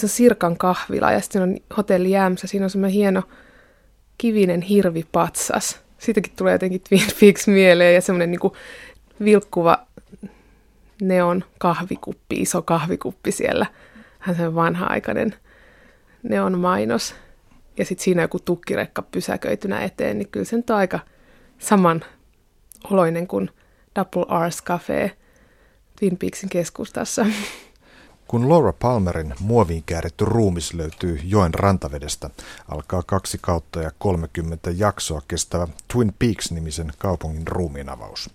se on Sirkan kahvila ja sitten on hotelli Jämsä. Siinä on semmoinen hieno kivinen hirvipatsas. Siitäkin tulee jotenkin Twin Peaks mieleen ja semmoinen niin vilkkuva neon kahvikuppi, iso kahvikuppi siellä. Hän se vanha-aikainen neon mainos. Ja sitten siinä joku tukkirekka pysäköitynä eteen, niin kyllä se nyt on aika saman oloinen kuin Double R's Cafe Twin Peaksin keskustassa. Kun Laura Palmerin muoviin kääritty ruumis löytyy joen rantavedestä, alkaa kaksi kautta ja 30 jaksoa kestävä Twin Peaks-nimisen kaupungin ruumiinavaus.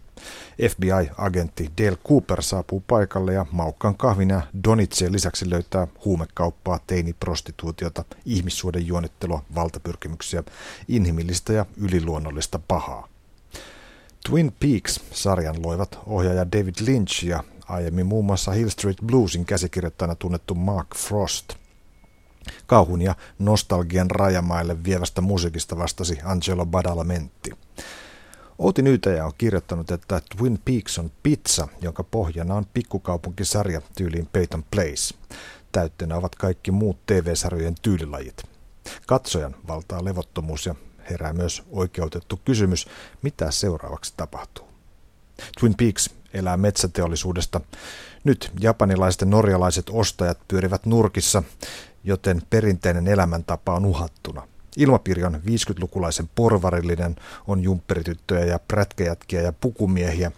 FBI-agentti Dale Cooper saapuu paikalle ja maukkaan kahvin ja donitsien lisäksi löytää huumekauppaa, teiniprostituutiota, ihmissuoden juonittelua, valtapyrkimyksiä, inhimillistä ja yliluonnollista pahaa. Twin Peaks-sarjan loivat ohjaaja David Lynch ja aiemmin muun muassa Hill Street Bluesin käsikirjoittajana tunnettu Mark Frost. Kauhun ja nostalgian rajamaille vievästä musiikista vastasi Angelo Badalamenti. Outi Nyytäjä on kirjoittanut, että Twin Peaks on pizza, jonka pohjana on pikkukaupunkisarja tyyliin Peyton Place. Täytteenä ovat kaikki muut TV-sarjojen tyylilajit. Katsojan valtaa levottomuus ja herää myös oikeutettu kysymys, mitä seuraavaksi tapahtuu. Twin Peaks elää metsäteollisuudesta. Nyt japanilaiset ja norjalaiset ostajat pyörivät nurkissa, joten perinteinen elämäntapa on uhattuna. Ilmapiiri on 50-lukulaisen porvarillinen, on jumpperityttöjä ja prätkäjätkiä ja pukumiehiä,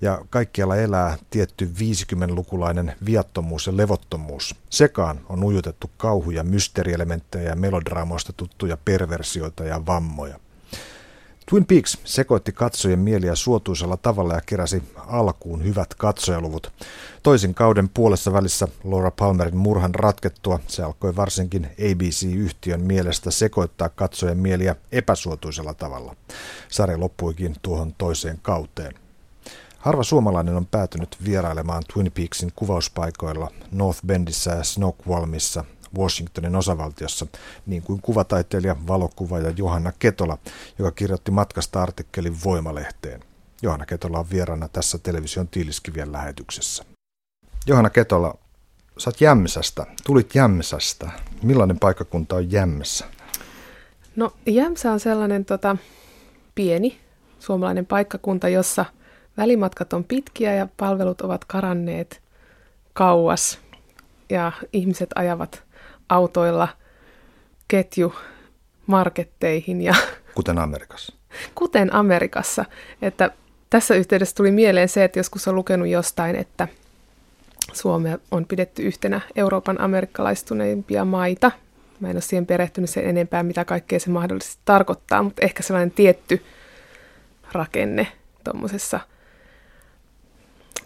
ja kaikkialla elää tietty 50-lukulainen viattomuus ja levottomuus. Sekaan on ujutettu kauhuja, mysteerielementtejä ja melodraamoista tuttuja perversioita ja vammoja. Twin Peaks sekoitti katsojien mieliä suotuisella tavalla ja keräsi alkuun hyvät katsojaluvut. Toisin kauden puolessa välissä Laura Palmerin murhan ratkettua se alkoi varsinkin ABC-yhtiön mielestä sekoittaa katsojen mieliä epäsuotuisella tavalla. Sarja loppuikin tuohon toiseen kauteen. Harva suomalainen on päätynyt vierailemaan Twin Peaksin kuvauspaikoilla North Bendissä ja Snoqualmissa Washingtonin osavaltiossa, niin kuin kuvataiteilija, valokuvaaja Johanna Ketola, joka kirjoitti matkasta artikkelin Voimalehteen. Johanna Ketola on vieraana tässä television tiiliskivien lähetyksessä. Johanna Ketola, sä oot Jämsästä, tulit Jämsästä. Millainen paikkakunta on Jämsä? No Jämsä on sellainen tota, pieni suomalainen paikkakunta, jossa välimatkat on pitkiä ja palvelut ovat karanneet kauas ja ihmiset ajavat autoilla ketju marketteihin. Ja Kuten Amerikassa. Kuten Amerikassa. Että tässä yhteydessä tuli mieleen se, että joskus on lukenut jostain, että Suomea on pidetty yhtenä Euroopan amerikkalaistuneimpia maita. Mä en ole siihen perehtynyt sen enempää, mitä kaikkea se mahdollisesti tarkoittaa, mutta ehkä sellainen tietty rakenne tuommoisessa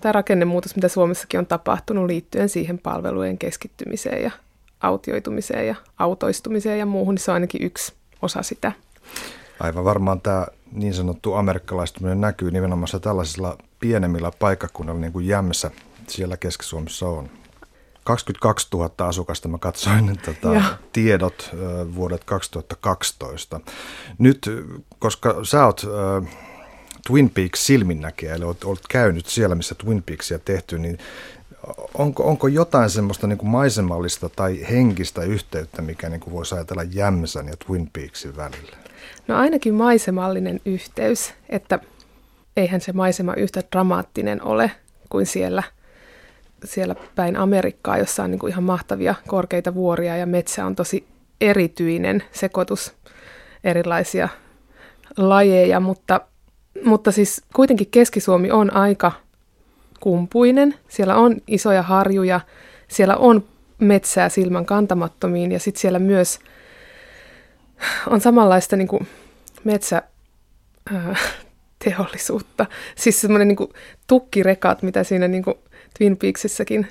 tai rakennemuutos, mitä Suomessakin on tapahtunut liittyen siihen palvelujen keskittymiseen ja autioitumiseen ja autoistumiseen ja muuhun, niin se on ainakin yksi osa sitä. Aivan varmaan tämä niin sanottu amerikkalaistuminen näkyy nimenomaan tällaisilla pienemmillä paikkakunnilla, niin kuin Jämsä siellä Keski-Suomessa on. 22 000 asukasta mä katsoin tota, tiedot vuodet 2012. Nyt, koska sä oot äh, Twin Peaks silminnäkijä, eli olet, olet käynyt siellä, missä Twin Peaksia tehty, niin onko, onko jotain semmoista niin kuin maisemallista tai henkistä yhteyttä, mikä niin kuin voisi ajatella Jämsän ja Twin Peaksin välillä? No ainakin maisemallinen yhteys, että eihän se maisema yhtä dramaattinen ole kuin siellä, siellä päin Amerikkaa, jossa on niin kuin ihan mahtavia korkeita vuoria ja metsä on tosi erityinen sekoitus erilaisia lajeja, mutta, mutta siis kuitenkin Keski-Suomi on aika kumpuinen. Siellä on isoja harjuja, siellä on metsää silmän kantamattomiin ja sitten siellä myös on samanlaista niin kuin metsä, äh, teollisuutta. Siis semmoinen niin tukkirekat, mitä siinä niin kuin Twin Peaksissäkin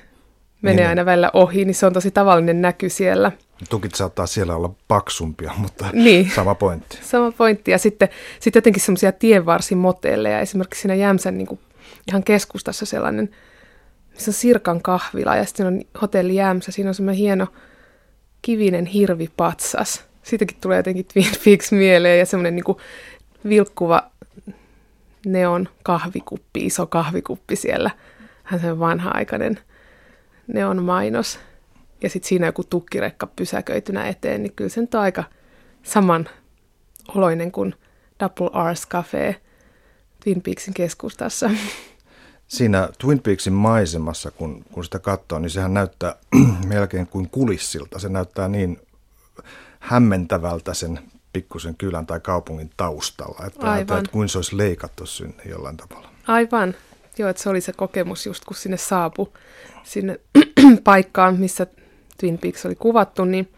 menee niin. aina välillä ohi, niin se on tosi tavallinen näky siellä. Tukit saattaa siellä olla paksumpia, mutta niin. sama pointti. Sama pointti. Ja sitten, sitten jotenkin semmoisia tienvarsimotelleja, esimerkiksi siinä Jämsän niin kuin ihan keskustassa sellainen, missä on Sirkan kahvila ja sitten on hotelli Jämsä. Siinä on semmoinen hieno kivinen hirvipatsas. Siitäkin tulee jotenkin Twin Peaks mieleen ja semmoinen niin vilkkuva neon kahvikuppi, iso kahvikuppi siellä. Hän se vanha-aikainen neon mainos. ja sitten siinä joku tukkirekka pysäköitynä eteen, niin kyllä se nyt on aika saman oloinen kuin Double R's Cafe Twin Peaksin keskustassa. Siinä Twin Peaksin maisemassa, kun, kun sitä katsoo, niin sehän näyttää melkein kuin kulissilta. Se näyttää niin hämmentävältä sen pikkusen kylän tai kaupungin taustalla, että, Aivan. että kuin se olisi leikattu sinne jollain tavalla. Aivan. Joo, että se oli se kokemus just kun sinne saapui sinne paikkaan, missä Twin Peaks oli kuvattu, niin,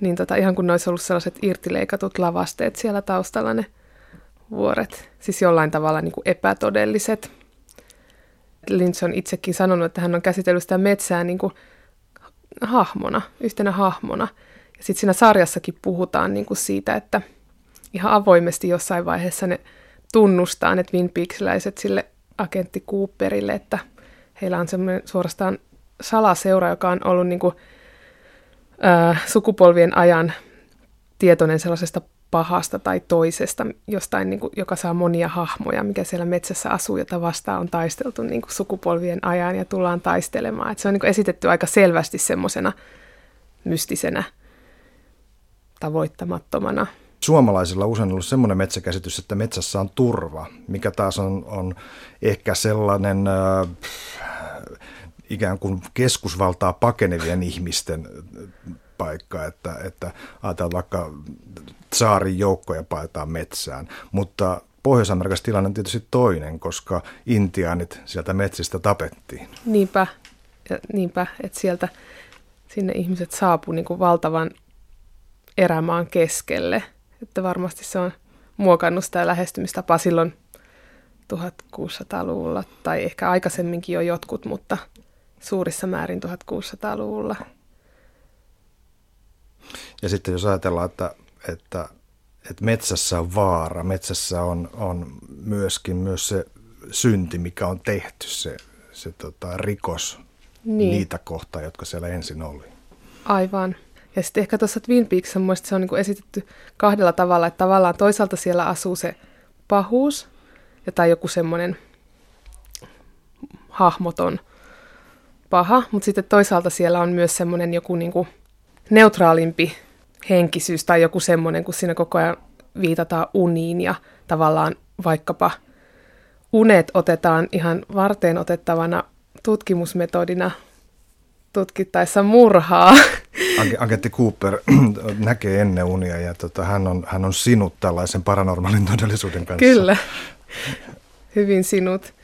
niin tota, ihan kun ne olisi ollut sellaiset irtileikatut lavasteet siellä taustalla ne vuoret, siis jollain tavalla niin kuin epätodelliset. Lynch on itsekin sanonut, että hän on käsitellyt sitä metsää niin kuin hahmona, yhtenä hahmona. Ja sitten siinä sarjassakin puhutaan niin kuin siitä, että ihan avoimesti jossain vaiheessa ne tunnustaa ne Twin Peaksiläiset sille agentti Cooperille, että heillä on semmoinen suorastaan salaseura, joka on ollut niin kuin, äh, sukupolvien ajan tietoinen sellaisesta pahasta tai toisesta, jostain, niin kuin, joka saa monia hahmoja, mikä siellä metsässä asuu, jota vastaan on taisteltu niin kuin sukupolvien ajan ja tullaan taistelemaan. Et se on niin kuin esitetty aika selvästi semmoisena mystisenä, tavoittamattomana. Suomalaisilla usein ollut semmoinen metsäkäsitys, että metsässä on turva, mikä taas on, on ehkä sellainen äh, ikään kuin keskusvaltaa pakenevien ihmisten paikka, että, että ajatellaan vaikka saarin joukkoja paetaan metsään, mutta Pohjois-Amerikassa tilanne on tietysti toinen, koska intiaanit sieltä metsistä tapettiin. Niinpä, ja niinpä että sieltä sinne ihmiset saapuu niin valtavan erämaan keskelle. Että varmasti se on muokannut sitä lähestymistapaa silloin 1600-luvulla, tai ehkä aikaisemminkin jo jotkut, mutta suurissa määrin 1600-luvulla. Ja sitten jos ajatellaan, että, että, että metsässä on vaara, metsässä on, on myöskin myös se synti, mikä on tehty, se, se tota, rikos niin. niitä kohtaa, jotka siellä ensin oli. Aivan. Ja sitten ehkä tuossa Twin Peaks on se on niin esitetty kahdella tavalla, että tavallaan toisaalta siellä asuu se pahuus, tai joku semmoinen hahmoton paha, mutta sitten toisaalta siellä on myös semmoinen joku niin kuin neutraalimpi henkisyys tai joku semmoinen, kun siinä koko ajan viitataan uniin ja tavallaan vaikkapa unet otetaan ihan varteen otettavana tutkimusmetodina tutkittaessa murhaa. Agentti Cooper näkee ennen unia ja tota, hän, on, hän on sinut tällaisen paranormaalin todellisuuden kanssa. Kyllä, hyvin sinut.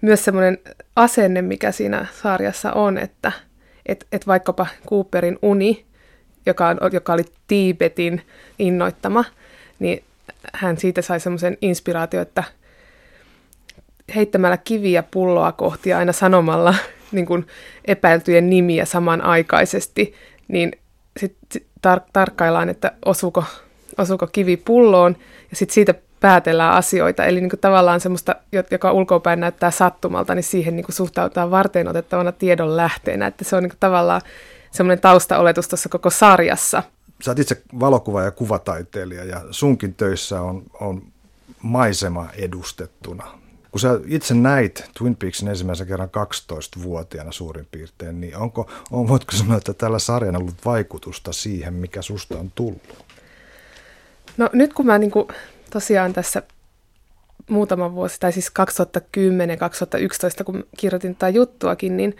Myös semmoinen asenne, mikä siinä sarjassa on, että et, et vaikkapa Cooperin uni, joka, on, joka oli Tiibetin innoittama, niin hän siitä sai semmoisen inspiraatio, että heittämällä kiviä pulloa kohti aina sanomalla niin kuin epäiltyjen nimiä samanaikaisesti, niin sitten tar- tarkkaillaan, että osuuko, osuuko kivi pulloon, ja sitten siitä päätellään asioita. Eli niin kuin tavallaan semmoista, joka ulkopäin näyttää sattumalta, niin siihen niin kuin suhtautuu varten otettavana tiedon lähteenä. Että se on niin kuin tavallaan semmoinen taustaoletus tuossa koko sarjassa. Sä oot itse valokuva- ja kuvataiteilija, ja sunkin töissä on, on maisema edustettuna. Kun sä itse näit Twin Peaksin ensimmäisen kerran 12-vuotiaana suurin piirtein, niin onko, on, voitko sanoa, että tällä sarjalla on ollut vaikutusta siihen, mikä susta on tullut? No nyt kun mä niin kuin, tosiaan tässä muutama vuosi, tai siis 2010-2011, kun kirjoitin tätä juttuakin, niin,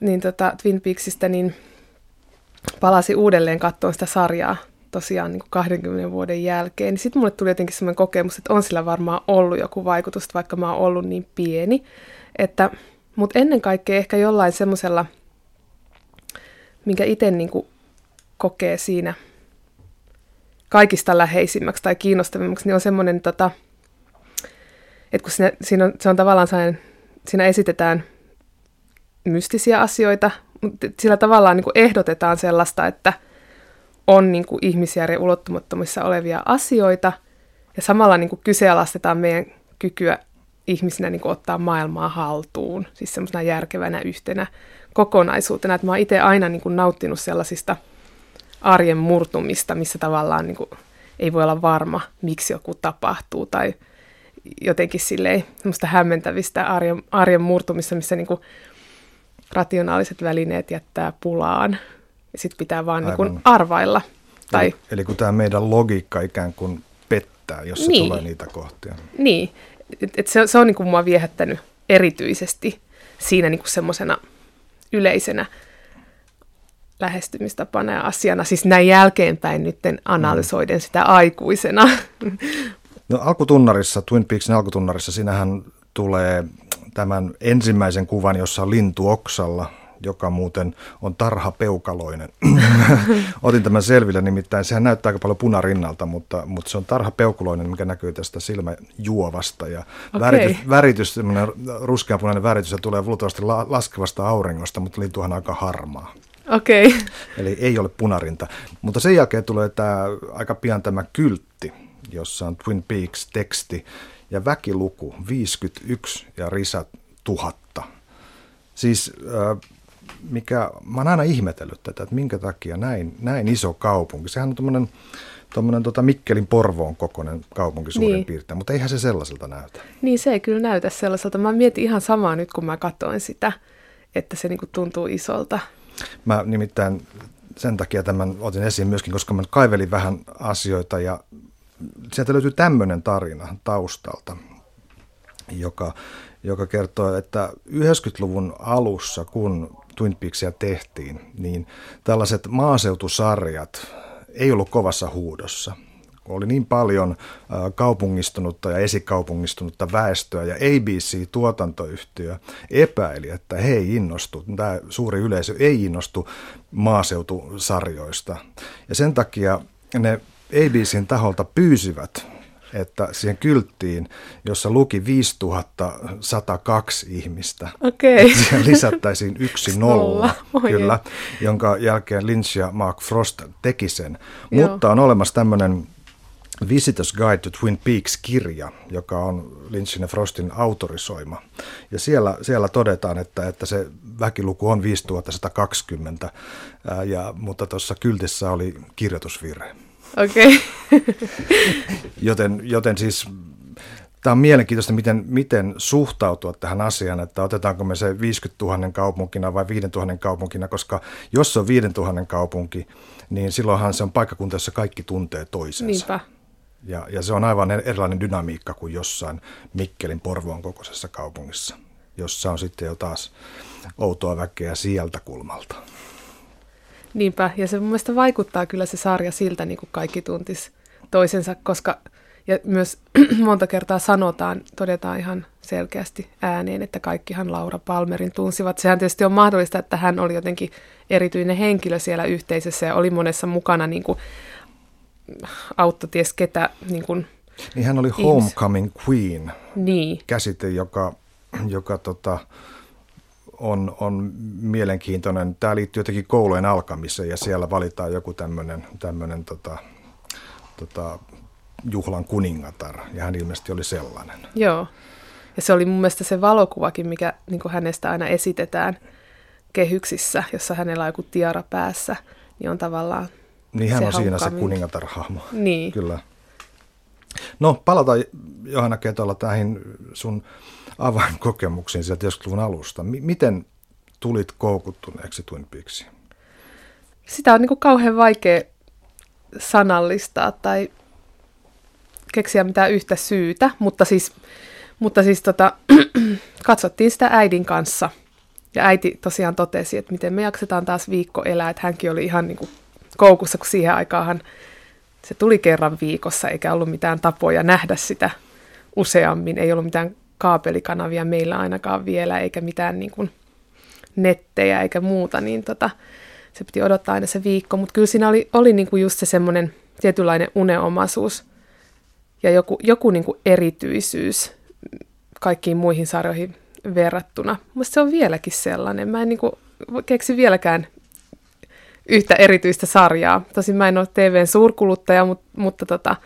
niin tota Twin Peaksista, niin palasi uudelleen katsoa sitä sarjaa tosiaan niin kuin 20 vuoden jälkeen, niin sitten mulle tuli jotenkin semmoinen kokemus, että on sillä varmaan ollut joku vaikutus, vaikka mä oon ollut niin pieni. Että, mutta ennen kaikkea ehkä jollain semmoisella, minkä itse niin kokee siinä kaikista läheisimmäksi tai kiinnostavimmaksi, niin on semmoinen, tota, että kun siinä, siinä on, se on tavallaan sellainen, siinä esitetään mystisiä asioita, mutta sillä tavallaan niin kuin ehdotetaan sellaista, että – on niin kuin ihmisjärjen ulottumattomissa olevia asioita, ja samalla niin kuin kyseenalaistetaan meidän kykyä ihmisinä niin kuin ottaa maailmaa haltuun, siis semmoisena järkevänä yhtenä kokonaisuutena. Että mä oon itse aina niin kuin nauttinut sellaisista arjen murtumista, missä tavallaan niin kuin ei voi olla varma, miksi joku tapahtuu, tai jotenkin silleen semmoista hämmentävistä arjen, arjen murtumista, missä niin kuin rationaaliset välineet jättää pulaan. Ja sitten pitää vaan niin kuin arvailla. Tai... Eli, eli kun tämä meidän logiikka ikään kuin pettää, jos se niin. tulee niitä kohtia. Niin, et, et se, se on niin kuin mua viehättänyt erityisesti siinä niin semmoisena yleisenä lähestymistapana ja asiana, siis näin jälkeenpäin nyt analysoiden mm. sitä aikuisena. No alkutunnarissa, Twin Peaksin alkutunnarissa, sinähän tulee tämän ensimmäisen kuvan, jossa on lintu oksalla, joka muuten on tarhapeukaloinen. Otin tämän selville, nimittäin sehän näyttää aika paljon punarinnalta, mutta, mutta se on tarhapeukaloinen, mikä näkyy tästä silmäjuovasta. Ja okay. väritys, väritys semmoinen ruskeapunainen väritys, se tulee luultavasti laskevasta auringosta, mutta lintuhan on aika harmaa. Okei. Okay. Eli ei ole punarinta. Mutta sen jälkeen tulee tämä, aika pian tämä kyltti, jossa on Twin Peaks-teksti ja väkiluku 51 ja risat tuhatta. Siis mikä, mä oon aina ihmetellyt tätä, että minkä takia näin, näin iso kaupunki. Sehän on tuommoinen tuommoinen tota Mikkelin Porvoon kokoinen kaupunki suurin niin. piirtein, mutta eihän se sellaiselta näytä. Niin, se ei kyllä näytä sellaiselta. Mä mietin ihan samaa nyt, kun mä katsoin sitä, että se niinku tuntuu isolta. Mä nimittäin sen takia tämän otin esiin myöskin, koska mä kaivelin vähän asioita ja sieltä löytyy tämmöinen tarina taustalta, joka, joka kertoo, että 90-luvun alussa, kun Twin Peaksia tehtiin, niin tällaiset maaseutusarjat ei ollut kovassa huudossa. Oli niin paljon kaupungistunutta ja esikaupungistunutta väestöä ja ABC-tuotantoyhtiö epäili, että he ei innostu, tämä suuri yleisö ei innostu maaseutusarjoista. Ja sen takia ne ABCn taholta pyysivät että siihen kylttiin, jossa luki 5102 ihmistä, okay. että siihen lisättäisiin yksi nolla, kyllä, jonka jälkeen Lynch ja Mark Frost teki sen. Joo. Mutta on olemassa tämmöinen Visitors Guide to Twin Peaks-kirja, joka on Lynchin ja Frostin autorisoima. Ja siellä, siellä todetaan, että, että se väkiluku on 5120, ää, ja, mutta tuossa kyltissä oli kirjoitusvirhe. Okei. Okay. joten, joten siis tämä on mielenkiintoista, miten, miten suhtautua tähän asiaan, että otetaanko me se 50 000 kaupunkina vai 5 000 kaupunkina, koska jos se on 5 000 kaupunki, niin silloinhan se on paikkakunta, jossa kaikki tuntee toisensa. Niinpä. Ja, ja se on aivan erilainen dynamiikka kuin jossain Mikkelin Porvoon kokoisessa kaupungissa, jossa on sitten jo taas outoa väkeä sieltä kulmalta. Niinpä, ja se mun mielestä vaikuttaa kyllä se sarja siltä, niin kuin kaikki tuntis toisensa, koska ja myös monta kertaa sanotaan, todetaan ihan selkeästi ääneen, että kaikkihan Laura Palmerin tunsivat. Sehän tietysti on mahdollista, että hän oli jotenkin erityinen henkilö siellä yhteisössä ja oli monessa mukana niin kuin, auttoi ties ketä. Niin, kuin, niin hän oli ihmis. homecoming queen, niin. käsite, joka, joka tota, on, on mielenkiintoinen. Tämä liittyy jotenkin koulujen alkamiseen ja siellä valitaan joku tämmöinen, tämmöinen tota, tota, juhlan kuningatar ja hän ilmeisesti oli sellainen. Joo. Ja se oli mun mielestä se valokuvakin, mikä niin hänestä aina esitetään kehyksissä, jossa hänellä on joku tiara päässä, niin on tavallaan Niin hän on siinä se kuningatar-hahmo. Niin. Kyllä. No, palataan Johanna Ketola tähän sun avainkokemuksiin sieltä 90-luvun alusta. M- miten tulit koukuttuneeksi Twin Peaksiin? Sitä on niin kuin kauhean vaikea sanallistaa tai keksiä mitään yhtä syytä, mutta siis, mutta siis tota, katsottiin sitä äidin kanssa. Ja äiti tosiaan totesi, että miten me jaksetaan taas viikko elää, että hänkin oli ihan niin kuin koukussa, kun siihen aikaan se tuli kerran viikossa, eikä ollut mitään tapoja nähdä sitä useammin. Ei ollut mitään kaapelikanavia meillä ainakaan vielä, eikä mitään niin kuin nettejä eikä muuta, niin tota, se piti odottaa aina se viikko. Mutta kyllä siinä oli, oli niin kuin just se semmoinen tietynlainen uneomaisuus ja joku, joku niin kuin erityisyys kaikkiin muihin sarjoihin verrattuna. Mutta se on vieläkin sellainen. Mä en niin kuin keksi vieläkään yhtä erityistä sarjaa. Tosin mä en ole TVn suurkuluttaja, mutta, mutta tota,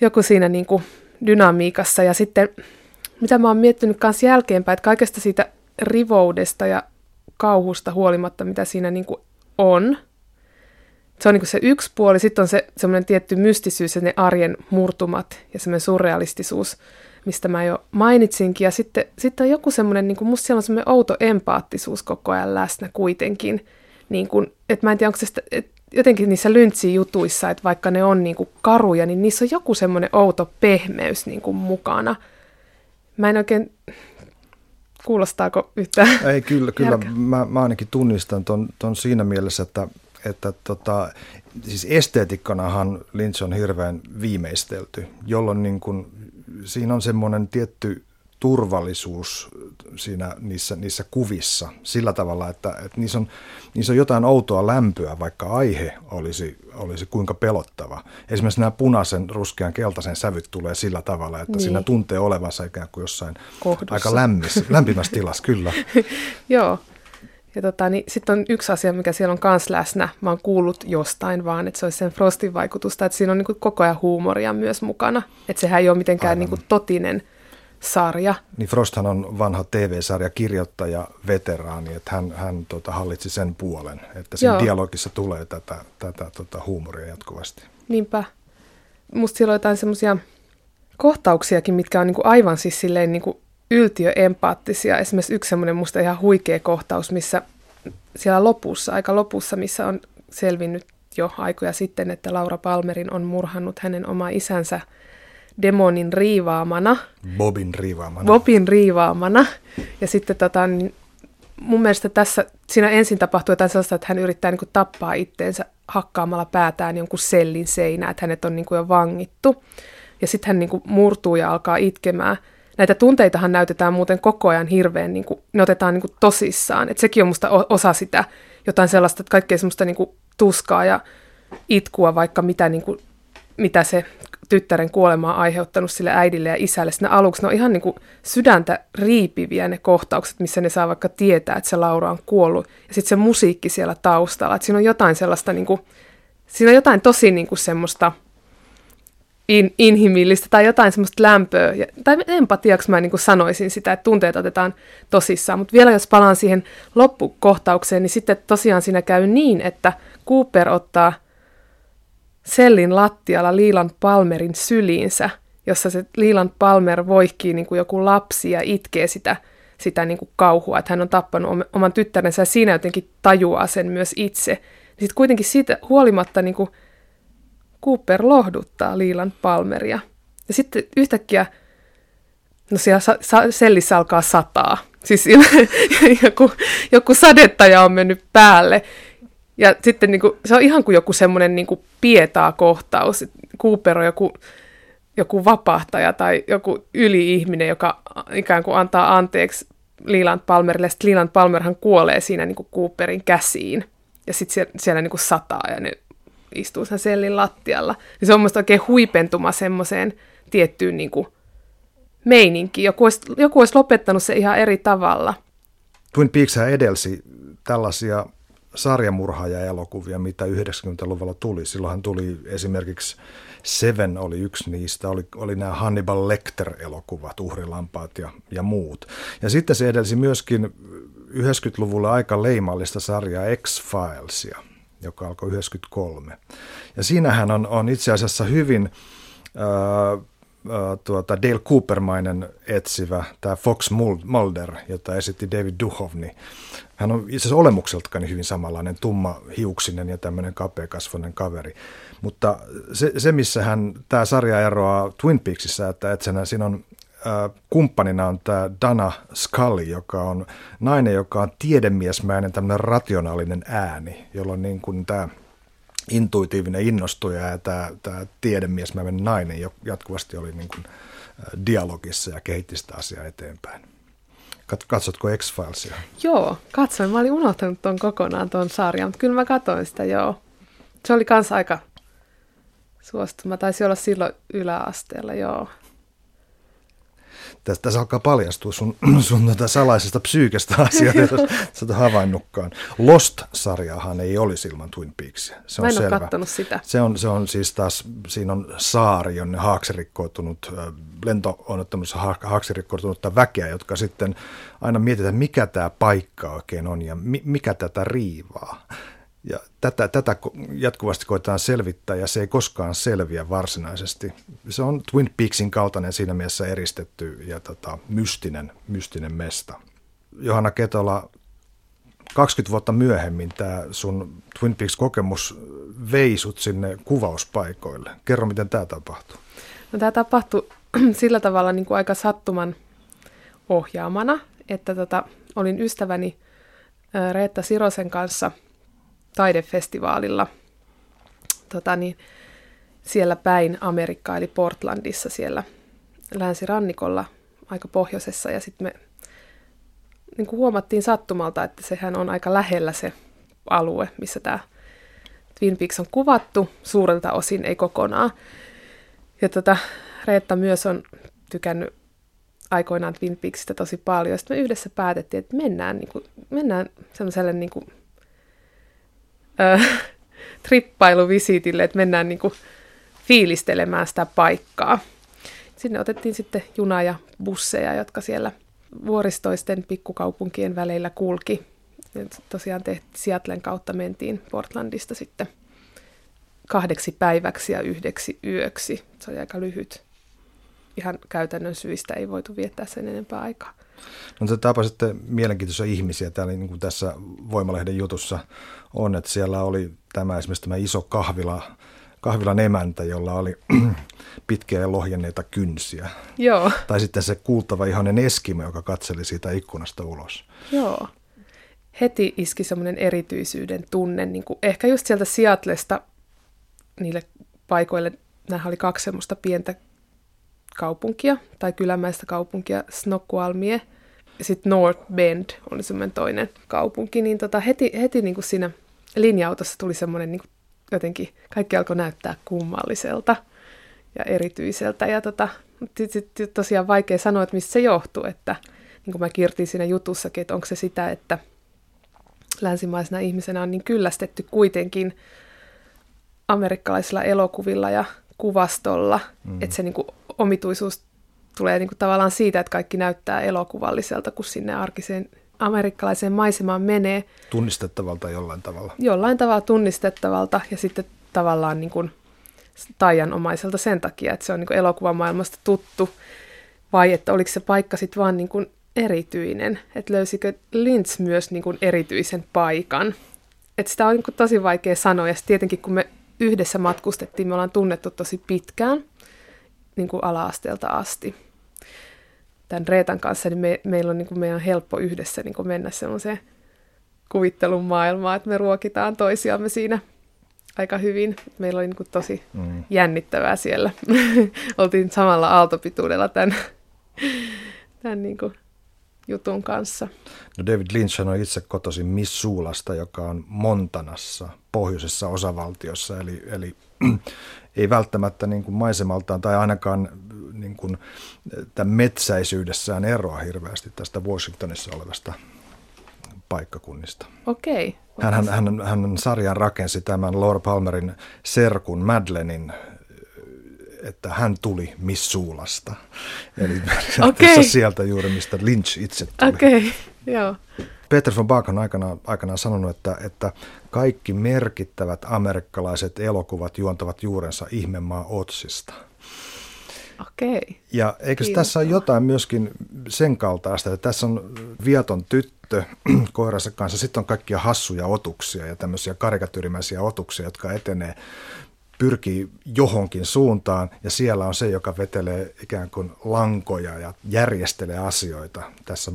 joku siinä niin kuin dynamiikassa. Ja sitten, mitä mä oon miettinyt kanssa jälkeenpäin, että kaikesta siitä rivoudesta ja kauhusta huolimatta, mitä siinä niin kuin on, se on niin se yksi puoli, sitten on se semmoinen tietty mystisyys ja ne arjen murtumat ja semmoinen surrealistisuus, mistä mä jo mainitsinkin. Ja sitten, sitten on joku semmoinen, niin kuin musta siellä on semmoinen outo empaattisuus koko ajan läsnä kuitenkin. Niin kuin, että mä en tiedä, onko se sitä, että jotenkin niissä lyntsijutuissa, että vaikka ne on niin kuin karuja, niin niissä on joku semmoinen outo pehmeys niin kuin mukana. Mä en oikein, kuulostaako yhtään Ei, kyllä, kyllä mä, mä ainakin tunnistan ton, ton siinä mielessä, että, että tota, siis esteetikkonahan Lynch on hirveän viimeistelty, jolloin niin kun, siinä on semmoinen tietty turvallisuus siinä, niissä, niissä kuvissa sillä tavalla, että, että niissä, on, niissä on jotain outoa lämpöä, vaikka aihe olisi, olisi kuinka pelottava. Esimerkiksi nämä punaisen, ruskean, keltaisen sävyt tulee sillä tavalla, että niin. siinä tuntee olevansa ikään kuin jossain Kohdussa. aika lämmissä, lämpimässä tilassa, kyllä. Joo. Ja tota, niin sitten on yksi asia, mikä siellä on kans läsnä. Mä oon kuullut jostain vaan, että se olisi sen Frostin vaikutusta, että siinä on niin koko ajan huumoria myös mukana. Että sehän ei ole mitenkään niin totinen – sarja. Niin Frosthan on vanha TV-sarja kirjoittaja, veteraani, että hän, hän tota, hallitsi sen puolen, että siinä Joo. dialogissa tulee tätä, tätä tota, huumoria jatkuvasti. Niinpä. Musta siellä on jotain semmoisia kohtauksiakin, mitkä on niinku aivan siis silleen niinku yltiöempaattisia. Esimerkiksi yksi semmoinen musta ihan huikea kohtaus, missä siellä lopussa, aika lopussa, missä on selvinnyt jo aikoja sitten, että Laura Palmerin on murhannut hänen oma isänsä – demonin riivaamana. Bobin riivaamana. Bobin riivaamana. Ja sitten tota, niin mun mielestä tässä, siinä ensin tapahtuu jotain sellaista, että hän yrittää niin kuin, tappaa itteensä hakkaamalla päätään jonkun sellin seinää, että hänet on niin kuin, jo vangittu. Ja sitten hän niin kuin, murtuu ja alkaa itkemään. Näitä tunteitahan näytetään muuten koko ajan hirveän, niin kuin, ne otetaan niin kuin, tosissaan. Et sekin on musta osa sitä jotain sellaista, että kaikkea semmoista niin kuin, tuskaa ja itkua, vaikka mitä, niin kuin, mitä se tyttären kuolemaa aiheuttanut sille äidille ja isälle. Siinä aluksi ne on ihan niin kuin sydäntä riipiviä ne kohtaukset, missä ne saa vaikka tietää, että se Laura on kuollut. Ja sitten se musiikki siellä taustalla. Että siinä on jotain sellaista, niin kuin, siinä on jotain tosi niin kuin semmoista in, inhimillistä tai jotain semmoista lämpöä. Ja, tai empatiaksi mä niin kuin sanoisin sitä, että tunteet otetaan tosissaan. Mutta vielä jos palaan siihen loppukohtaukseen, niin sitten tosiaan siinä käy niin, että Cooper ottaa – sellin lattialla Liilan Palmerin syliinsä, jossa se Liilan Palmer voihkii niin kuin joku lapsi ja itkee sitä, sitä niin kuin kauhua, että hän on tappanut oman tyttärensä ja siinä jotenkin tajuaa sen myös itse. Niin sitten kuitenkin siitä huolimatta niin kuin Cooper lohduttaa Liilan Palmeria. Ja sitten yhtäkkiä, no siellä sa- sa- sellissä alkaa sataa. Siis joku, joku sadettaja on mennyt päälle. Ja sitten niin kuin, se on ihan kuin joku semmoinen niin kuin pietaa kohtaus. Cooper on joku, joku vapahtaja tai joku yli-ihminen, joka ikään kuin antaa anteeksi Leland Palmerille. Sitten Leland Palmerhan kuolee siinä niin kuin Cooperin käsiin. Ja sitten siellä, siellä niin kuin sataa ja ne istuu sen sellin lattialla. Ja se on musta oikein huipentuma semmoiseen tiettyyn niin kuin meininkiin. Joku olisi, joku olisi lopettanut se ihan eri tavalla. Twin Peaks edelsi tällaisia sarjamurhaaja-elokuvia, mitä 90-luvulla tuli. Silloinhan tuli esimerkiksi Seven oli yksi niistä, oli, oli nämä Hannibal Lecter-elokuvat, Uhrilampaat ja, ja muut. Ja sitten se edelsi myöskin 90-luvulla aika leimallista sarjaa X-Filesia, joka alkoi 93. Ja siinähän on, on itse asiassa hyvin... Äh, tuota Dale Coopermainen etsivä, tämä Fox Mulder, jota esitti David Duchovny. Hän on itse asiassa olemukseltakaan hyvin samanlainen, tumma hiuksinen ja tämmöinen kapeakasvoinen kaveri. Mutta se, se missä hän, tämä sarja eroaa Twin Peaksissa, että, sen, siinä on äh, kumppanina on tämä Dana Scully, joka on nainen, joka on tiedemiesmäinen tämmöinen rationaalinen ääni, jolloin niin kuin tämä intuitiivinen innostuja ja tämä, tämä tiedemiesmäinen nainen jatkuvasti oli niin kuin dialogissa ja kehitti sitä asiaa eteenpäin. Katsotko X-Filesia? Joo, katsoin. Mä olin unohtanut tuon kokonaan tuon sarjan, mutta kyllä mä katsoin sitä, joo. Se oli kans aika suosittu. Mä taisin olla silloin yläasteella, joo tässä, tässä alkaa paljastua sun, sun tota salaisesta psyykestä asiasta, jos sä havainnutkaan. Lost-sarjaahan ei olisi ilman Twin Peaksia. Se on Mä en selvä. ole sitä. Se on, se on siis taas, siinä on saari, jonne haaksirikkoutunut, lento-onnettomuudessa haaksirikkoutunutta väkeä, jotka sitten aina mietitään, mikä tämä paikka oikein on ja mi, mikä tätä riivaa. Ja tätä, tätä jatkuvasti koetaan selvittää ja se ei koskaan selviä varsinaisesti. Se on Twin Peaksin kaltainen siinä mielessä eristetty ja tota, mystinen, mystinen mesta. Johanna Ketola, 20 vuotta myöhemmin tämä sun Twin Peaks-kokemus vei sut sinne kuvauspaikoille. Kerro, miten tämä tapahtui. No, tämä tapahtui sillä tavalla niin kuin aika sattuman ohjaamana, että tota, olin ystäväni Reetta Sirosen kanssa taidefestivaalilla tota, niin, siellä päin Amerikkaa, eli Portlandissa siellä länsirannikolla aika pohjoisessa. Ja sitten me niin kuin huomattiin sattumalta, että sehän on aika lähellä se alue, missä tämä Twin Peaks on kuvattu, suurelta osin, ei kokonaan. Ja tota, Reetta myös on tykännyt aikoinaan Twin Peaksista tosi paljon. Sitten me yhdessä päätettiin, että mennään, niin kuin, mennään semmoiselle niin kuin, äh, trippailuvisitille, että mennään niin kuin, fiilistelemään sitä paikkaa. Sinne otettiin sitten juna ja busseja, jotka siellä vuoristoisten pikkukaupunkien väleillä kulki. Ja tosiaan tehtiin Seattlen kautta mentiin Portlandista sitten kahdeksi päiväksi ja yhdeksi yöksi. Se oli aika lyhyt ihan käytännön syistä ei voitu viettää sen enempää aikaa. No se tapasitte mielenkiintoisia ihmisiä täällä niin kuin tässä Voimalehden jutussa on, että siellä oli tämä esimerkiksi tämä iso kahvila, kahvilan emäntä, jolla oli pitkiä ja lohjenneita kynsiä. Joo. Tai sitten se kuultava ihanen Eskimo, joka katseli siitä ikkunasta ulos. Joo. Heti iski semmoinen erityisyyden tunne, niin kuin ehkä just sieltä Seattlesta niille paikoille, nämä oli kaksi semmoista pientä kaupunkia tai kylämäistä kaupunkia, Snoqualmie, sitten North Bend oli semmoinen toinen kaupunki, niin tota heti, heti niin kuin siinä linja-autossa tuli semmoinen niin jotenkin, kaikki alkoi näyttää kummalliselta ja erityiseltä. Ja tota, sitten tosiaan vaikea sanoa, että mistä se johtuu, että niin kuin mä kirtin siinä jutussakin, että onko se sitä, että länsimaisena ihmisenä on niin kyllästetty kuitenkin amerikkalaisilla elokuvilla ja kuvastolla, mm. että se niin kuin omituisuus tulee niin kuin tavallaan siitä, että kaikki näyttää elokuvalliselta, kun sinne arkiseen amerikkalaiseen maisemaan menee. Tunnistettavalta jollain tavalla. Jollain tavalla tunnistettavalta ja sitten tavallaan niin kuin taianomaiselta sen takia, että se on niin kuin elokuvamaailmasta tuttu, vai että oliko se paikka sitten vaan niin kuin erityinen, että löysikö Lynch myös niin kuin erityisen paikan. Että sitä on niin kuin tosi vaikea sanoa, ja tietenkin kun me yhdessä matkustettiin, me ollaan tunnettu tosi pitkään – niin kuin ala-asteelta asti. Tämän Reetan kanssa niin me, meillä on, niin kuin, meidän on helppo yhdessä niin kuin mennä semmoiseen kuvittelun maailmaan, että me ruokitaan toisiamme siinä aika hyvin. Meillä oli niin kuin tosi mm. jännittävää siellä. Oltiin samalla aaltopituudella tämän, tämän niin kuin jutun kanssa. No David Lynch on itse kotoisin Missoulasta, joka on Montanassa, pohjoisessa osavaltiossa, eli, eli ei välttämättä niin kuin maisemaltaan tai ainakaan niin kuin tämän metsäisyydessään eroa hirveästi tästä Washingtonissa olevasta paikkakunnista. Okei. Hän, hän, hän, hän sarjan rakensi tämän Laura Palmerin serkun Madeleinin että hän tuli Missoulasta. Eli okay. sieltä juuri, mistä Lynch itse tuli. Okei, okay. joo. Peter von Bach on aikanaan, aikanaan sanonut, että, että kaikki merkittävät amerikkalaiset elokuvat juontavat juurensa ihmemaa Otsista. Okei. Ja eikö tässä ole jotain myöskin sen kaltaista, että tässä on viaton tyttö koiransa kanssa, sitten on kaikkia hassuja otuksia ja tämmöisiä karikatyyrimäisiä otuksia, jotka etenee pyrkii johonkin suuntaan ja siellä on se, joka vetelee ikään kuin lankoja ja järjestelee asioita. Tässä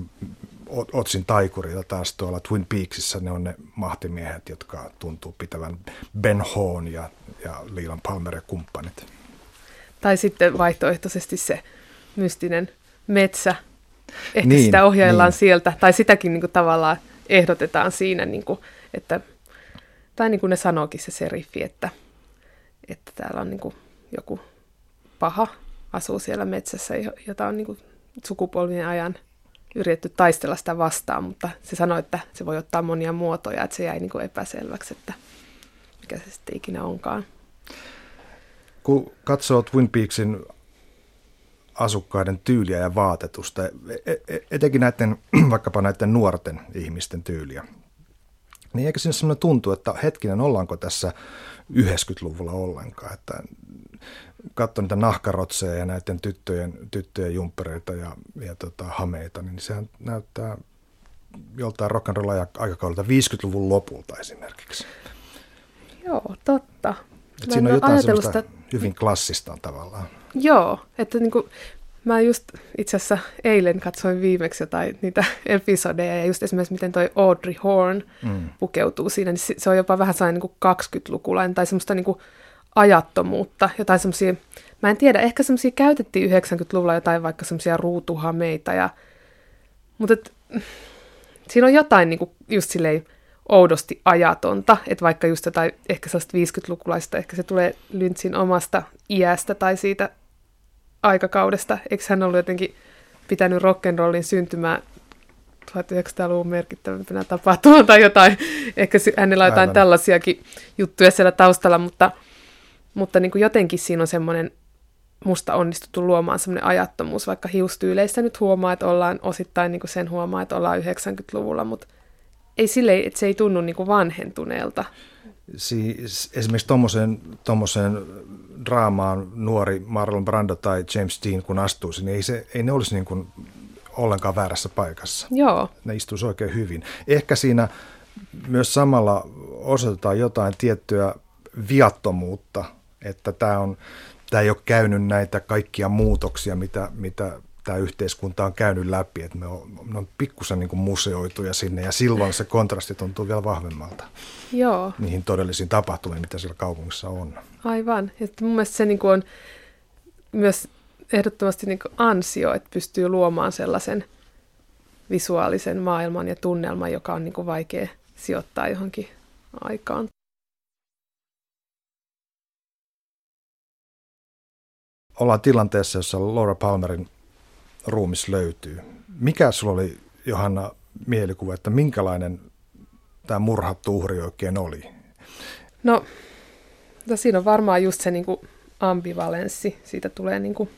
Otsin taikurilla taas tuolla Twin Peaksissa ne on ne mahtimiehet, jotka tuntuu pitävän Ben Hoon ja, ja Leland Palmer ja kumppanit. Tai sitten vaihtoehtoisesti se mystinen metsä. Ehkä niin, sitä ohjaillaan niin. sieltä, tai sitäkin niin kuin tavallaan ehdotetaan siinä, niin kuin, että, tai niin kuin ne sanookin se seriffi, että, että täällä on niin kuin joku paha asuu siellä metsässä, jota on niin kuin sukupolvien ajan – yritetty taistella sitä vastaan, mutta se sanoi, että se voi ottaa monia muotoja, että se jäi niin kuin epäselväksi, että mikä se sitten ikinä onkaan. Kun katsoo Twin Peaksin asukkaiden tyyliä ja vaatetusta, e, e, etenkin näiden, vaikkapa näiden nuorten ihmisten tyyliä, Niin eikö siinä sellainen tuntu, että hetkinen, ollaanko tässä 90-luvulla ollenkaan, että katson niitä nahkarotseja ja näiden tyttöjen, tyttöjen jumppereita ja, ja tota, hameita, niin sehän näyttää joltain rock'n'roll aikakaudelta 50-luvun lopulta esimerkiksi. Joo, totta. Et siinä on jotain hyvin klassista tavallaan. Joo, että niin kuin, mä just itse asiassa eilen katsoin viimeksi jotain niitä episodeja ja just esimerkiksi miten toi Audrey Horn mm. pukeutuu siinä, niin se on jopa vähän sellainen niin 20-lukulainen tai semmoista niin kuin ajattomuutta, jotain semmoisia, mä en tiedä, ehkä semmoisia käytettiin 90-luvulla jotain vaikka semmoisia ruutuhameita ja, mutta et, siinä on jotain niin kuin just silleen oudosti ajatonta, että vaikka just jotain ehkä sellaista 50-lukulaista, ehkä se tulee Lynchin omasta iästä tai siitä aikakaudesta. Eikö hän ollut jotenkin pitänyt rock'n'rollin syntymään 1900-luvun merkittävimpänä tapahtumana tai jotain. Ehkä hänellä on jotain Aivan. tällaisiakin juttuja siellä taustalla, mutta, mutta niin kuin jotenkin siinä on semmoinen musta onnistuttu luomaan semmoinen ajattomuus, vaikka hiustyyleissä nyt huomaa, että ollaan osittain niin kuin sen huomaa, että ollaan 90-luvulla, mutta ei sille, että se ei tunnu niin kuin vanhentuneelta. Siis esimerkiksi tuommoiseen draamaan nuori Marlon Brando tai James Dean, kun astuisi, niin ei, se, ei ne olisi niin kuin ollenkaan väärässä paikassa. Joo. Ne istuisi oikein hyvin. Ehkä siinä myös samalla osoitetaan jotain tiettyä viattomuutta, että tämä, on, tämä ei ole käynyt näitä kaikkia muutoksia, mitä, mitä tämä yhteiskunta on käynyt läpi, että me on, me on pikkusen niin museoituja sinne ja silloin se kontrasti tuntuu vielä vahvemmalta Joo. niihin todellisiin tapahtumiin, mitä siellä kaupungissa on. Aivan. Että mun mielestä se niin kuin on myös ehdottomasti niin kuin ansio, että pystyy luomaan sellaisen visuaalisen maailman ja tunnelman, joka on niin kuin vaikea sijoittaa johonkin aikaan. Ollaan tilanteessa, jossa Laura Palmerin ruumis löytyy. Mikä sulla oli, Johanna, mielikuva, että minkälainen tämä murhattu uhri oikein oli? No, no siinä on varmaan just se niin kuin ambivalenssi. Siitä tulee niin kuin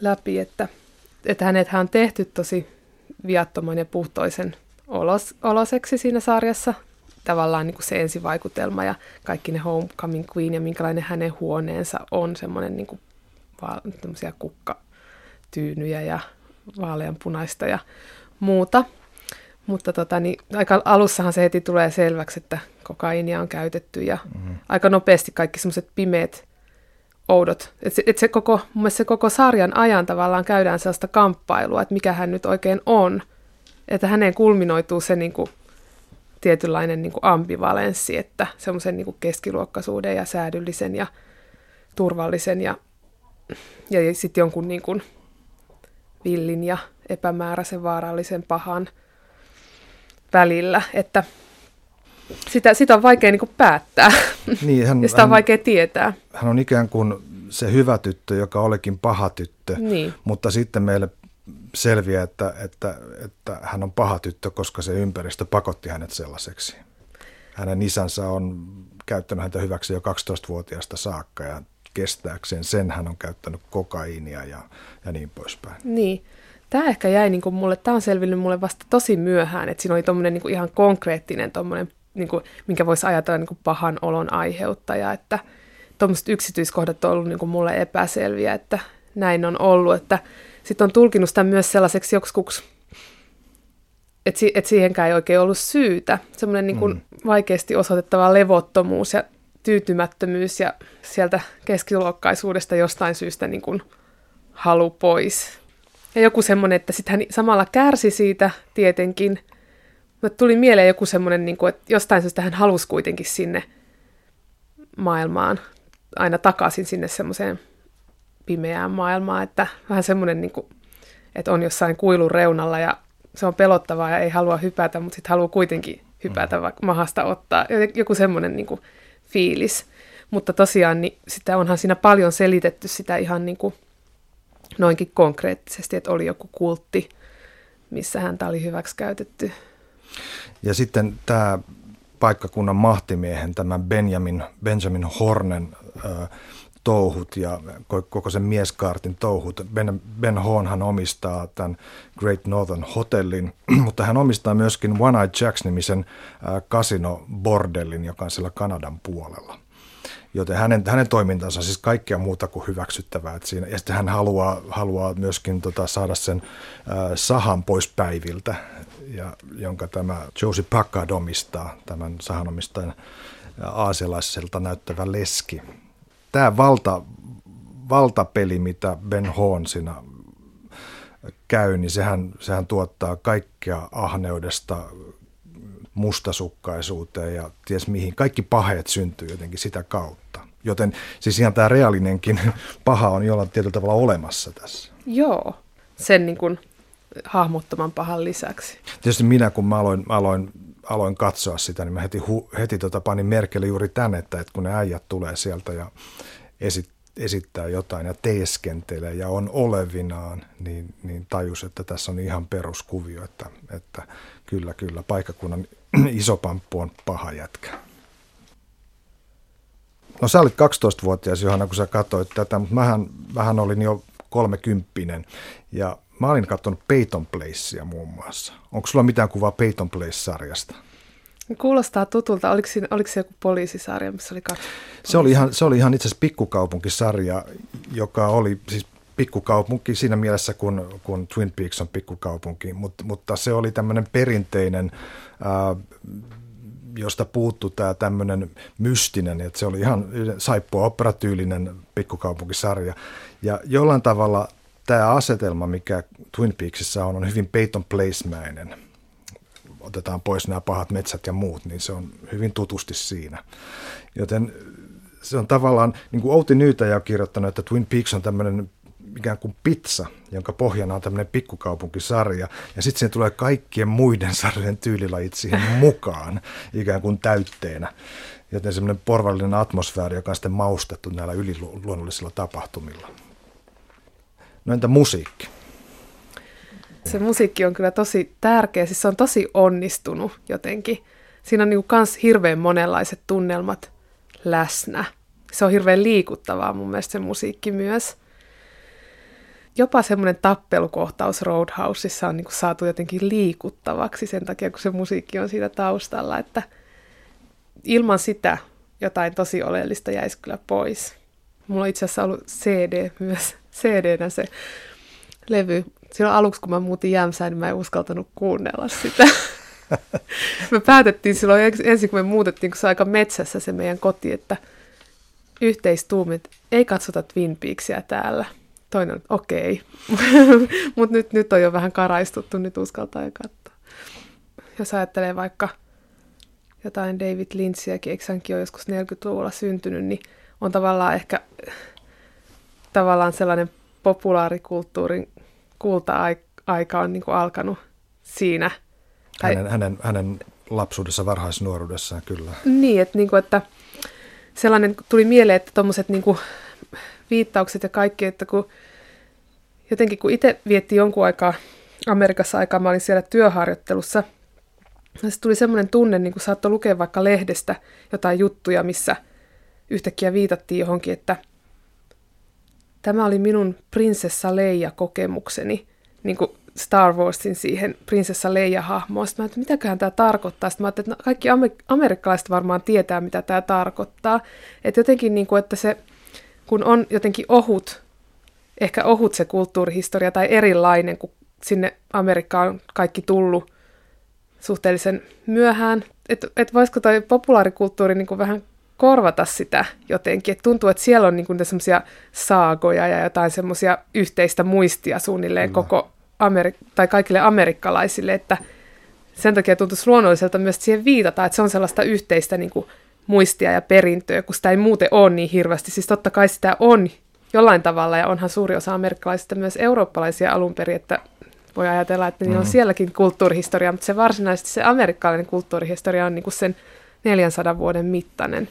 läpi, että, että hänet on tehty tosi viattoman ja puhtoisen olos, oloseksi siinä sarjassa. Tavallaan niin kuin se ensivaikutelma ja kaikki ne Homecoming Queen ja minkälainen hänen huoneensa on semmoinen niin kuin kukka tyynyjä ja vaaleanpunaista ja muuta. Mutta tota, niin aika alussahan se heti tulee selväksi, että kokainia on käytetty ja mm-hmm. aika nopeasti kaikki semmoiset pimeät, oudot. Et se, et se koko, mun se koko sarjan ajan tavallaan käydään sellaista kamppailua, että mikä hän nyt oikein on. Että häneen kulminoituu se niin kuin, tietynlainen niin kuin ambivalenssi, että semmoisen niin keskiluokkaisuuden ja säädyllisen ja turvallisen ja, ja sitten jonkun niin kuin, villin ja epämääräisen vaarallisen pahan välillä, että sitä, sitä on vaikea niin kuin päättää niin, hän, ja sitä on hän, vaikea tietää. Hän on ikään kuin se hyvä tyttö, joka olikin paha tyttö, niin. mutta sitten meille selviää, että, että, että hän on paha tyttö, koska se ympäristö pakotti hänet sellaiseksi. Hänen isänsä on käyttänyt häntä hyväksi jo 12-vuotiaasta saakka ja kestääkseen sen hän on käyttänyt kokaiinia ja, ja niin poispäin. Niin. Tämä ehkä jäi niin kuin mulle, tämä on selvinnyt mulle vasta tosi myöhään, että siinä oli tuommoinen niin ihan konkreettinen tommonen, niin kuin, minkä voisi ajatella niin kuin pahan olon aiheuttaja, että tuommoiset yksityiskohdat on ollut niin kuin mulle epäselviä, että näin on ollut, että sitten on tulkinut sitä myös sellaiseksi joksikuksi, että, si- siihenkään ei oikein ollut syytä. Semmoinen niin kuin mm. vaikeasti osoitettava levottomuus ja tyytymättömyys ja sieltä keskiluokkaisuudesta jostain syystä niin kuin halu pois. Ja joku semmoinen, että sitten hän samalla kärsi siitä tietenkin, mutta tuli mieleen joku semmoinen, niin kuin, että jostain syystä hän halusi kuitenkin sinne maailmaan, aina takaisin sinne semmoiseen pimeään maailmaan, että vähän semmoinen, niin kuin, että on jossain kuilun reunalla ja se on pelottavaa ja ei halua hypätä, mutta sitten haluaa kuitenkin hypätä, mm. vaikka mahasta ottaa. Joku semmoinen niin kuin, fiilis. Mutta tosiaan niin sitä onhan siinä paljon selitetty sitä ihan niin kuin noinkin konkreettisesti, että oli joku kultti, missä häntä oli hyväksi käytetty. Ja sitten tämä paikkakunnan mahtimiehen, tämä Benjamin, Benjamin Hornen, touhut ja koko sen mieskaartin touhut. Ben, ben Hoonhan omistaa tämän Great Northern Hotellin, mutta hän omistaa myöskin One Eye Jacks-nimisen kasino-bordellin, joka on siellä Kanadan puolella. Joten hänen, hänen toimintansa on siis kaikkea muuta kuin hyväksyttävää. Että siinä, ja sitten hän haluaa, haluaa myöskin tota, saada sen äh, sahan pois päiviltä, ja, jonka tämä Josie Packard omistaa, tämän sahanomistajan aasialaiselta näyttävä leski. Tämä valta, valtapeli, mitä Ben Hoon siinä käy, niin sehän, sehän tuottaa kaikkea ahneudesta mustasukkaisuuteen ja ties mihin. Kaikki paheet syntyy jotenkin sitä kautta. Joten siis ihan tämä reaalinenkin paha on jollain tietyllä tavalla olemassa tässä. Joo, sen niin kuin hahmottoman pahan lisäksi. Tietysti minä, kun mä aloin, aloin, aloin katsoa sitä, niin mä heti, hu, heti tota panin merkelle juuri tänne, että, että kun ne äijät tulee sieltä ja esit, esittää jotain ja teeskentelee ja on olevinaan, niin, niin tajus, että tässä on ihan peruskuvio, että, että kyllä, kyllä, paikkakunnan iso pamppu on paha jätkä. No sä olit 12-vuotias Johanna, kun sä katsoit tätä, mutta mähän, mähän olin jo kolmekymppinen ja mä olin katsonut Peyton Placea muun muassa. Onko sulla mitään kuvaa Peyton Place-sarjasta? Kuulostaa tutulta. Oliko, siinä, oliko se joku poliisisarja, missä oli kaksi? Se oli ihan, se oli ihan itse asiassa pikkukaupunkisarja, joka oli siis pikkukaupunki siinä mielessä, kun, kun Twin Peaks on pikkukaupunki, mutta, mutta se oli tämmöinen perinteinen, ää, josta puuttu tämä tämmöinen mystinen, että se oli ihan saippua operatyylinen pikkukaupunkisarja. Ja jollain tavalla tämä asetelma, mikä Twin Peaksissa on, on hyvin Peyton Place-mäinen. Otetaan pois nämä pahat metsät ja muut, niin se on hyvin tutusti siinä. Joten se on tavallaan, niin kuin Outi Nyytäjä on kirjoittanut, että Twin Peaks on tämmöinen ikään kuin pizza, jonka pohjana on tämmöinen pikkukaupunkisarja, ja sitten siihen tulee kaikkien muiden sarjojen tyylilajit siihen mukaan, ikään kuin täytteenä. Joten semmoinen porvallinen atmosfääri, joka on sitten maustettu näillä yliluonnollisilla tapahtumilla. No entä musiikki? Se musiikki on kyllä tosi tärkeä, siis se on tosi onnistunut jotenkin. Siinä on niin kans hirveän monenlaiset tunnelmat läsnä. Se on hirveän liikuttavaa mun mielestä se musiikki myös jopa semmoinen tappelukohtaus Roadhouseissa on niin saatu jotenkin liikuttavaksi sen takia, kun se musiikki on siinä taustalla, että ilman sitä jotain tosi oleellista jäisi kyllä pois. Mulla on itse asiassa ollut CD myös, cd se levy. Silloin aluksi, kun mä muutin Jämsään, niin mä en uskaltanut kuunnella sitä. me päätettiin silloin ensin, kun me muutettiin, kun se aika metsässä se meidän koti, että yhteistuumit, ei katsota Twin Peaksia täällä – toinen on, okei, mutta nyt, nyt on jo vähän karaistuttu, nyt uskaltaa jo katsoa. Jos ajattelee vaikka jotain David Lynchiäkin, eikö hänkin ole joskus 40-luvulla syntynyt, niin on tavallaan ehkä tavallaan sellainen populaarikulttuurin kulta-aika on niin kuin alkanut siinä. Hänen, hänen, hänen lapsuudessa, varhaisnuoruudessaan kyllä. Niin, että, niin kuin, että sellainen tuli mieleen, että tuommoiset niin viittaukset ja kaikki, että kun jotenkin kun itse vietti jonkun aikaa Amerikassa aikaa, mä olin siellä työharjoittelussa, ja se tuli semmoinen tunne, niin kuin saattoi lukea vaikka lehdestä jotain juttuja, missä yhtäkkiä viitattiin johonkin, että tämä oli minun prinsessa Leija-kokemukseni, niin kuin Star Warsin siihen prinsessa Leija-hahmoon. Sitten mä että mitäköhän tämä tarkoittaa. Sitten mä että no, kaikki amerikkalaiset varmaan tietää, mitä tämä tarkoittaa. Että jotenkin, niin kuin, että se kun on jotenkin ohut, ehkä ohut se kulttuurihistoria tai erilainen, kun sinne Amerikkaan on kaikki tullut suhteellisen myöhään. Että et voisiko toi populaarikulttuuri niin kuin vähän korvata sitä jotenkin. Et tuntuu, että siellä on niin semmoisia saagoja ja jotain semmoisia yhteistä muistia suunnilleen mm. koko Ameri- tai kaikille amerikkalaisille, että sen takia tuntuisi luonnolliselta myös siihen viitata, että se on sellaista yhteistä niin kuin muistia ja perintöä, kun sitä ei muuten ole niin hirveästi. Siis totta kai sitä on jollain tavalla, ja onhan suuri osa amerikkalaisista myös eurooppalaisia alun perin, että voi ajatella, että niillä on mm. sielläkin kulttuurihistoria, mutta se varsinaisesti se amerikkalainen kulttuurihistoria on niin kuin sen 400 vuoden mittainen.